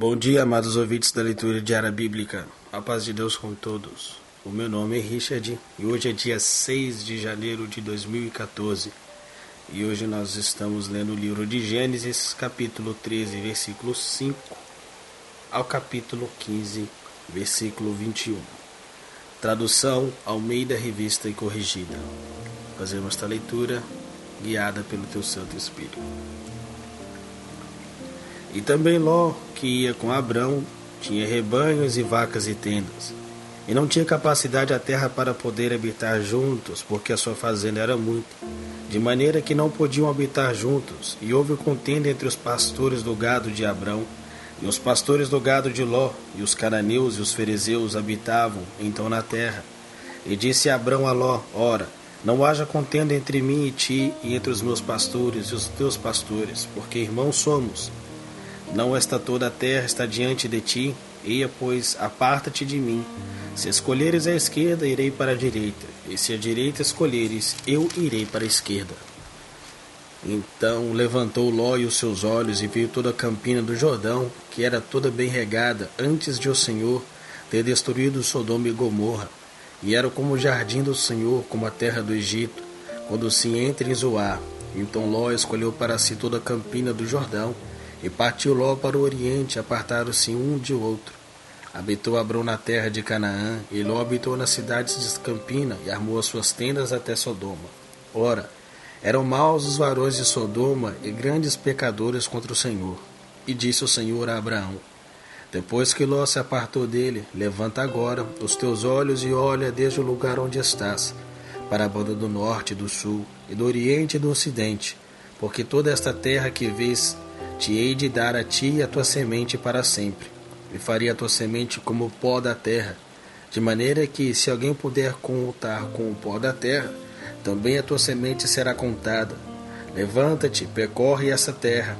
Bom dia, amados ouvintes da leitura diária bíblica. A paz de Deus com todos. O meu nome é Richard e hoje é dia 6 de janeiro de 2014. E hoje nós estamos lendo o livro de Gênesis, capítulo 13, versículo 5 ao capítulo 15, versículo 21. Tradução Almeida Revista e Corrigida. Fazemos esta leitura guiada pelo teu Santo Espírito. E também Ló, que ia com Abrão, tinha rebanhos e vacas e tendas. E não tinha capacidade a terra para poder habitar juntos, porque a sua fazenda era muita, de maneira que não podiam habitar juntos. E houve contenda entre os pastores do gado de Abrão e os pastores do gado de Ló, e os cananeus e os fariseus habitavam então na terra. E disse Abrão a Ló: Ora, não haja contenda entre mim e ti, e entre os meus pastores e os teus pastores, porque irmãos somos. Não esta toda a terra está diante de ti, eia, pois, aparta-te de mim. Se escolheres a esquerda, irei para a direita, e se a direita escolheres, eu irei para a esquerda. Então levantou Ló os seus olhos e viu toda a campina do Jordão, que era toda bem regada, antes de o Senhor ter destruído Sodoma e Gomorra, e era como o jardim do Senhor, como a terra do Egito, quando se entra em Zoar. Então Ló escolheu para si toda a campina do Jordão, e partiu Ló para o oriente, apartaram-se um de outro. Habitou Abrão na terra de Canaã, e Ló habitou nas cidades de Campina, e armou as suas tendas até Sodoma. Ora, eram maus os varões de Sodoma e grandes pecadores contra o Senhor. E disse o Senhor a Abraão: Depois que Ló se apartou dele, levanta agora os teus olhos e olha desde o lugar onde estás, para a banda do norte do sul, e do oriente e do ocidente, porque toda esta terra que vês te hei de dar a ti e a tua semente para sempre, e faria a tua semente como o pó da terra, de maneira que, se alguém puder contar com o pó da terra, também a tua semente será contada. Levanta-te, percorre essa terra,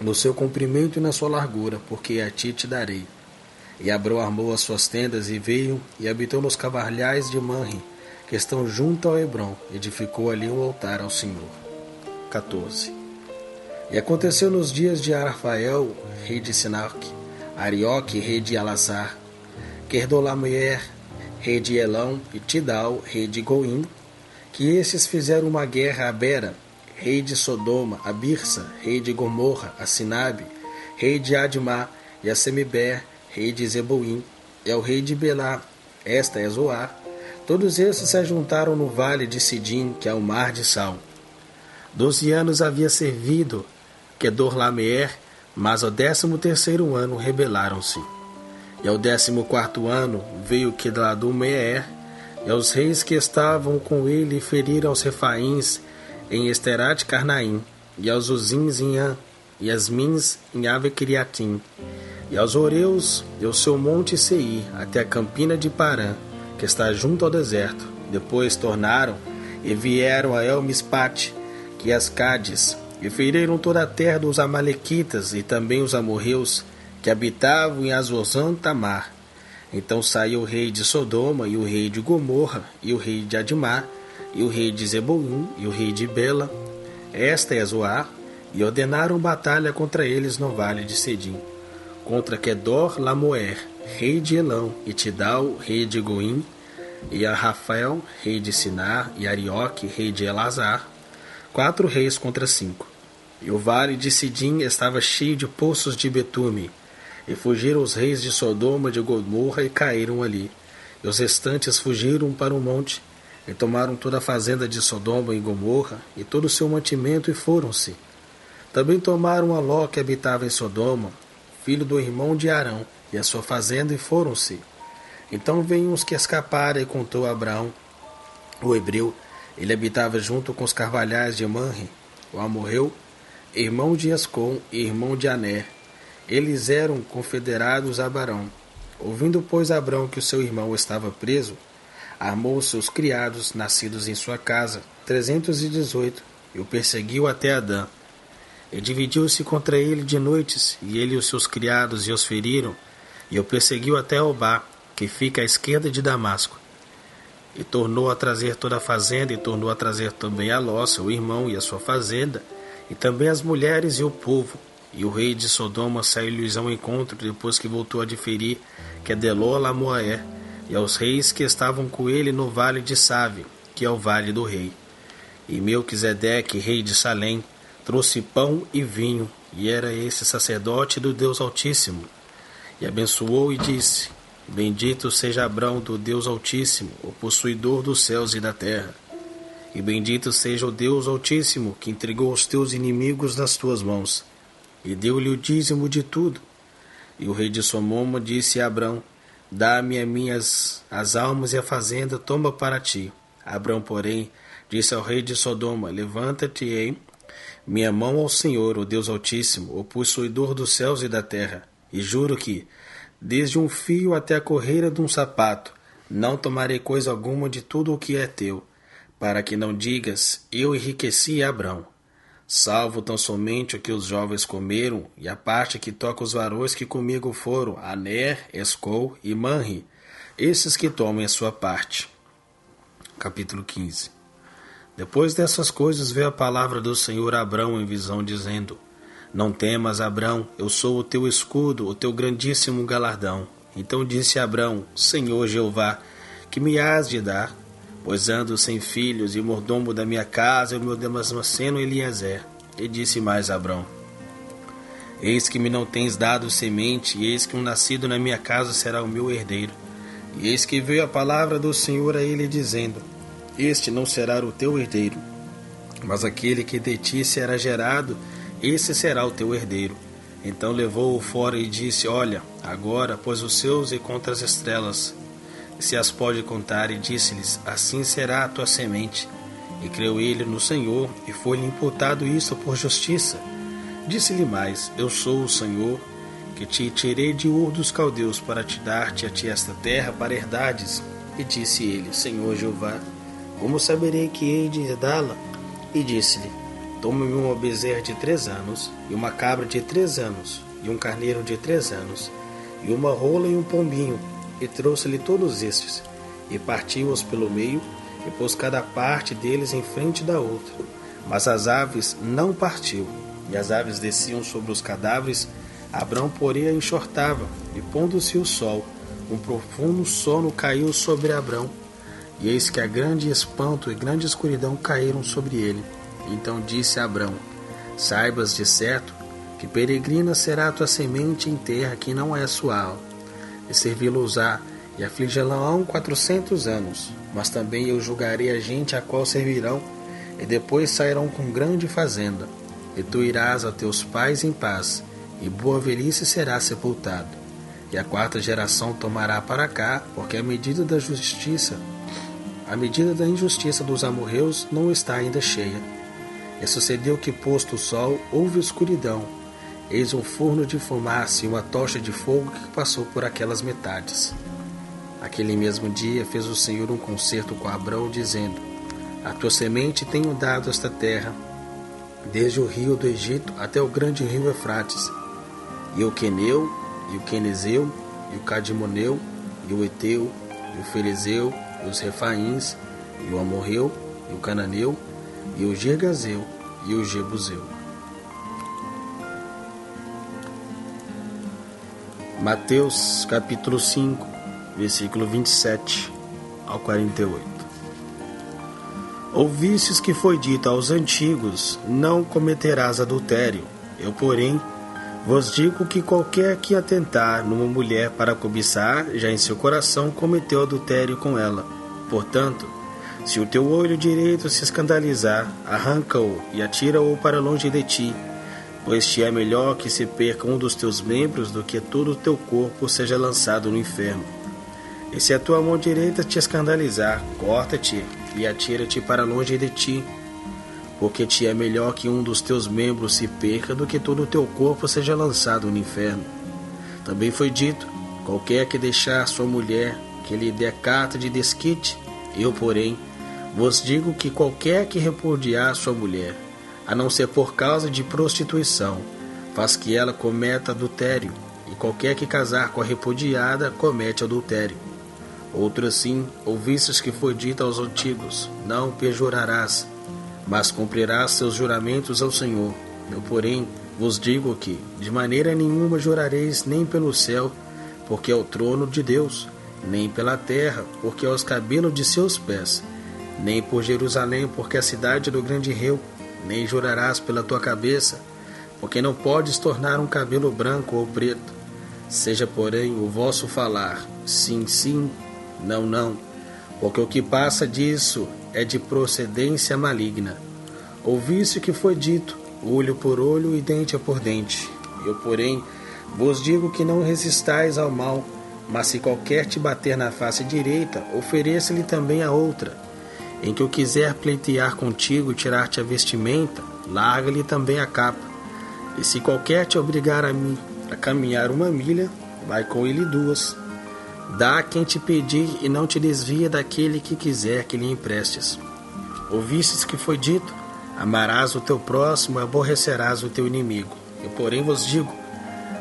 no seu comprimento e na sua largura, porque a ti te darei. E Abrão armou as suas tendas e veio e habitou nos cavalhais de Manre, que estão junto ao Hebron, edificou ali um altar ao Senhor. 14. E aconteceu nos dias de Arafael, rei de Sinac, Arioque, rei de Alazar, Querdolamer, rei de Elão, e Tidal, rei de Goim, que esses fizeram uma guerra a Bera, rei de Sodoma, a Birsa, rei de Gomorra, a Sinabe, rei de Admá, e a Semiber, rei de Zeboim, e ao rei de Belá, esta é Zoar. Todos esses se juntaram no vale de Sidim, que é o mar de Sal. Doze anos havia servido Kedorlameer, mas ao décimo terceiro ano rebelaram-se. E ao décimo quarto ano veio Kedladumeer, e aos reis que estavam com ele feriram aos refaíns em Esterat Carnaim, e aos Uzins em An, e as Mins em Avecriatim, e aos Oreus e ao seu monte Seir, até a campina de Parã, que está junto ao deserto. Depois tornaram e vieram a Elmispate, que é as Cádiz, e feriram toda a terra dos Amalequitas e também os amorreus que habitavam em Azozã Tamar. Então saiu o rei de Sodoma e o rei de Gomorra e o rei de Admar e o rei de Zeboim e o rei de Bela, esta é Zoar, e ordenaram batalha contra eles no vale de Sedim, contra Kedor Lamoer, rei de Elão, e Tidal, rei de Goim, e a Rafael, rei de Sinar, e Arioque, rei de Elazar, quatro reis contra cinco. E o vale de Sidim estava cheio de poços de betume, e fugiram os reis de Sodoma de Gomorra e caíram ali. E os restantes fugiram para o monte, e tomaram toda a fazenda de Sodoma e Gomorra, e todo o seu mantimento, e foram-se. Também tomaram a Ló que habitava em Sodoma, filho do irmão de Arão, e a sua fazenda, e foram-se. Então veio os que escaparam, e contou a Abraão, o hebreu, ele habitava junto com os carvalhais de Manre, o amorreu, irmão de Escom e irmão de Aner. Eles eram confederados a Abarão. Ouvindo, pois, Abrão que o seu irmão estava preso, armou seus criados, nascidos em sua casa, trezentos e dezoito, e o perseguiu até Adã. E dividiu-se contra ele de noites, e ele e os seus criados e os feriram, e o perseguiu até Obá, que fica à esquerda de Damasco. E tornou a trazer toda a fazenda, e tornou a trazer também a Ló, seu irmão, e a sua fazenda, e também as mulheres e o povo, E o rei de Sodoma saiu-lhes ao encontro depois que voltou a diferir que Adelor Lamoaé, e aos reis que estavam com ele no vale de Save, que é o vale do rei. E Melquisedeque, rei de Salém, trouxe pão e vinho, e era esse sacerdote do Deus Altíssimo. E abençoou e disse: Bendito seja Abrão do Deus Altíssimo, o possuidor dos céus e da terra. E bendito seja o Deus Altíssimo, que entregou os teus inimigos nas tuas mãos, e deu-lhe o dízimo de tudo. E o rei de Somoma disse a Abrão: Dá-me as minhas as almas e a fazenda, toma para ti. Abrão, porém, disse ao rei de Sodoma: Levanta-te, minha mão ao Senhor, o Deus Altíssimo, o possuidor dos céus e da terra, e juro que, desde um fio até a correira de um sapato, não tomarei coisa alguma de tudo o que é teu, para que não digas: Eu enriqueci Abrão. Salvo tão somente o que os jovens comeram, e a parte que toca os varões que comigo foram, Aner, Escol e Manri, esses que tomem a sua parte. Capítulo 15 Depois dessas coisas veio a palavra do Senhor Abrão em visão, dizendo: Não temas, Abrão, eu sou o teu escudo, o teu grandíssimo galardão. Então disse Abrão: Senhor Jeová, que me has de dar? Pois ando sem filhos, e mordomo da minha casa é o meu Damasceno Eliezer. E disse mais Abrão: Eis que me não tens dado semente, e eis que um nascido na minha casa será o meu herdeiro. E eis que veio a palavra do Senhor a ele, dizendo: Este não será o teu herdeiro, mas aquele que de ti será gerado, esse será o teu herdeiro. Então levou-o fora e disse: Olha, agora pôs os seus e contra as estrelas, se as pode contar, e disse-lhes: Assim será a tua semente. E creu ele no Senhor, e foi-lhe imputado isso por justiça. Disse-lhe mais: Eu sou o Senhor, que te tirei de Ur dos caldeus para te dar-te a ti esta terra para herdades. E disse ele: Senhor Jeová, como saberei que hei de herdá-la? E disse-lhe: Toma-me uma bezerra de três anos, e uma cabra de três anos, e um carneiro de três anos, e uma rola e um pombinho, e trouxe-lhe todos estes, e partiu-os pelo meio, e pôs cada parte deles em frente da outra. Mas as aves não partiu, e as aves desciam sobre os cadáveres, Abrão, porém, a enxortava, e pondo-se o sol, um profundo sono caiu sobre Abrão, e eis que a grande espanto e grande escuridão caíram sobre ele. Então disse Abrão: Saibas de certo que peregrina será a tua semente em terra que não é sua e servi-los-á, e afligirão quatrocentos anos. Mas também eu julgarei a gente a qual servirão, e depois sairão com grande fazenda. E tu irás a teus pais em paz, e boa velhice será sepultado. E a quarta geração tomará para cá, porque a medida da justiça, a medida da injustiça dos amorreus não está ainda cheia. E sucedeu que, posto o sol, houve escuridão, Eis um forno de fumaça e uma tocha de fogo que passou por aquelas metades. Aquele mesmo dia fez o Senhor um concerto com Abrão, dizendo: A tua semente tenho dado esta terra, desde o rio do Egito até o grande rio Eufrates, e o Queneu, e o Quenezeu, e o Cadimoneu, e o Eteu, e o Ferezeu, e os Refaíns, e o Amorreu, e o Cananeu, e o Gergazeu, e o Jebuseu. Mateus capítulo 5, versículo 27 ao 48. Ouvistes que foi dito aos antigos: Não cometerás adultério. Eu, porém, vos digo que qualquer que atentar numa mulher para cobiçar, já em seu coração cometeu adultério com ela. Portanto, se o teu olho direito se escandalizar, arranca-o e atira-o para longe de ti pois te é melhor que se perca um dos teus membros do que todo o teu corpo seja lançado no inferno. E se a tua mão direita te escandalizar, corta-te e atira-te para longe de ti, porque te é melhor que um dos teus membros se perca do que todo o teu corpo seja lançado no inferno. Também foi dito: qualquer que deixar sua mulher, que lhe dê carta de desquite, eu, porém, vos digo que qualquer que repudiar sua mulher, a não ser por causa de prostituição, faz que ela cometa adultério, e qualquer que casar com a repudiada comete adultério. Outro assim, ouvistes que foi dito aos antigos: Não pejorarás, mas cumprirás seus juramentos ao Senhor. Eu, porém, vos digo que, de maneira nenhuma jurareis nem pelo céu, porque é o trono de Deus, nem pela terra, porque é os cabelos de seus pés, nem por Jerusalém, porque é a cidade do grande rei, nem jurarás pela tua cabeça, porque não podes tornar um cabelo branco ou preto. Seja, porém, o vosso falar sim, sim, não, não, porque o que passa disso é de procedência maligna. Ouviste que foi dito: olho por olho e dente por dente. Eu, porém, vos digo que não resistais ao mal, mas se qualquer te bater na face direita, ofereça-lhe também a outra. Em que eu quiser pleitear contigo e tirar-te a vestimenta, larga-lhe também a capa. E se qualquer te obrigar a mim a caminhar uma milha, vai com ele duas. Dá a quem te pedir e não te desvia daquele que quiser que lhe emprestes. Ouvistes que foi dito: Amarás o teu próximo e aborrecerás o teu inimigo. Eu, porém, vos digo: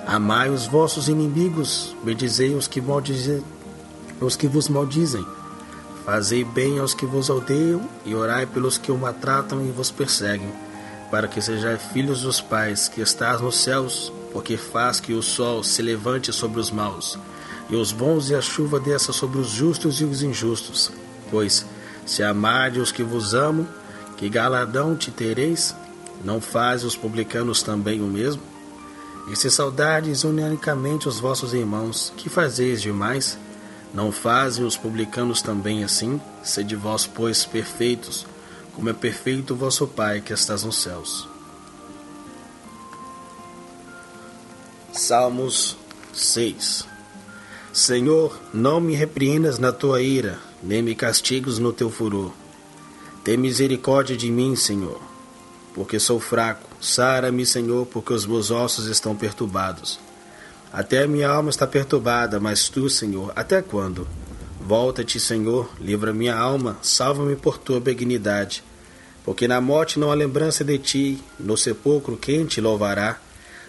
Amai os vossos inimigos, bendizei os que, maldizem, os que vos maldizem. Fazei bem aos que vos odeiam e orai pelos que o maltratam e vos perseguem, para que sejais filhos dos pais que estás nos céus, porque faz que o sol se levante sobre os maus, e os bons e a chuva desça sobre os justos e os injustos. Pois, se amardes os que vos amam, que galardão te tereis? Não faz os publicanos também o mesmo? E se saudades unicamente os vossos irmãos, que fazeis demais? Não fazem os publicanos também assim? Sede vós, pois, perfeitos, como é perfeito o vosso Pai que estás nos céus. Salmos 6 Senhor, não me repreendas na tua ira, nem me castigues no teu furor tem misericórdia de mim, Senhor, porque sou fraco. Sara-me, Senhor, porque os meus ossos estão perturbados. Até a minha alma está perturbada, mas tu, Senhor, até quando? Volta-te, Senhor, livra minha alma, salva-me por tua benignidade. Porque na morte não há lembrança de ti, no sepulcro quem te louvará?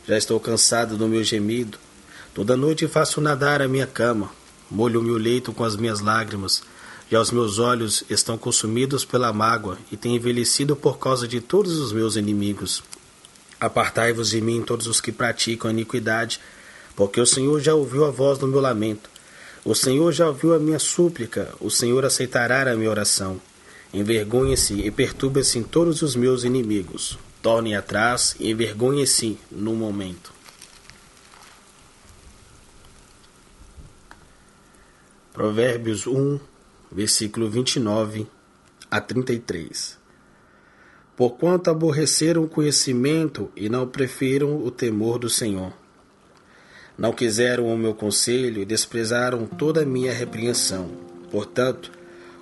Já estou cansado do meu gemido. Toda noite faço nadar a minha cama, molho o meu leito com as minhas lágrimas já os meus olhos estão consumidos pela mágoa e têm envelhecido por causa de todos os meus inimigos. Apartai-vos de mim todos os que praticam a iniquidade, porque o Senhor já ouviu a voz do meu lamento. O Senhor já ouviu a minha súplica, o Senhor aceitará a minha oração. Envergonhe-se e perturbe-se em todos os meus inimigos. Torne atrás e envergonhe-se no momento. Provérbios 1, versículo 29 a 33. Porquanto aborreceram o conhecimento e não preferiram o temor do Senhor. Não quiseram o meu conselho e desprezaram toda a minha repreensão. Portanto,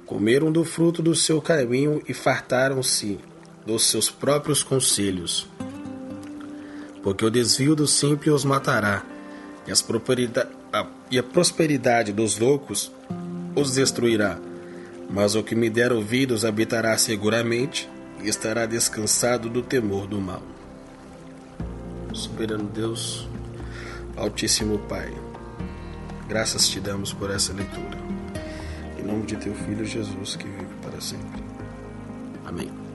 comeram do fruto do seu caminho e fartaram-se dos seus próprios conselhos. Porque o desvio do simples os matará, e, a, e a prosperidade dos loucos os destruirá. Mas o que me der ouvidos habitará seguramente e estará descansado do temor do mal. Soberano Deus, Altíssimo Pai, graças te damos por essa leitura. Em nome de teu Filho Jesus, que vive para sempre. Amém.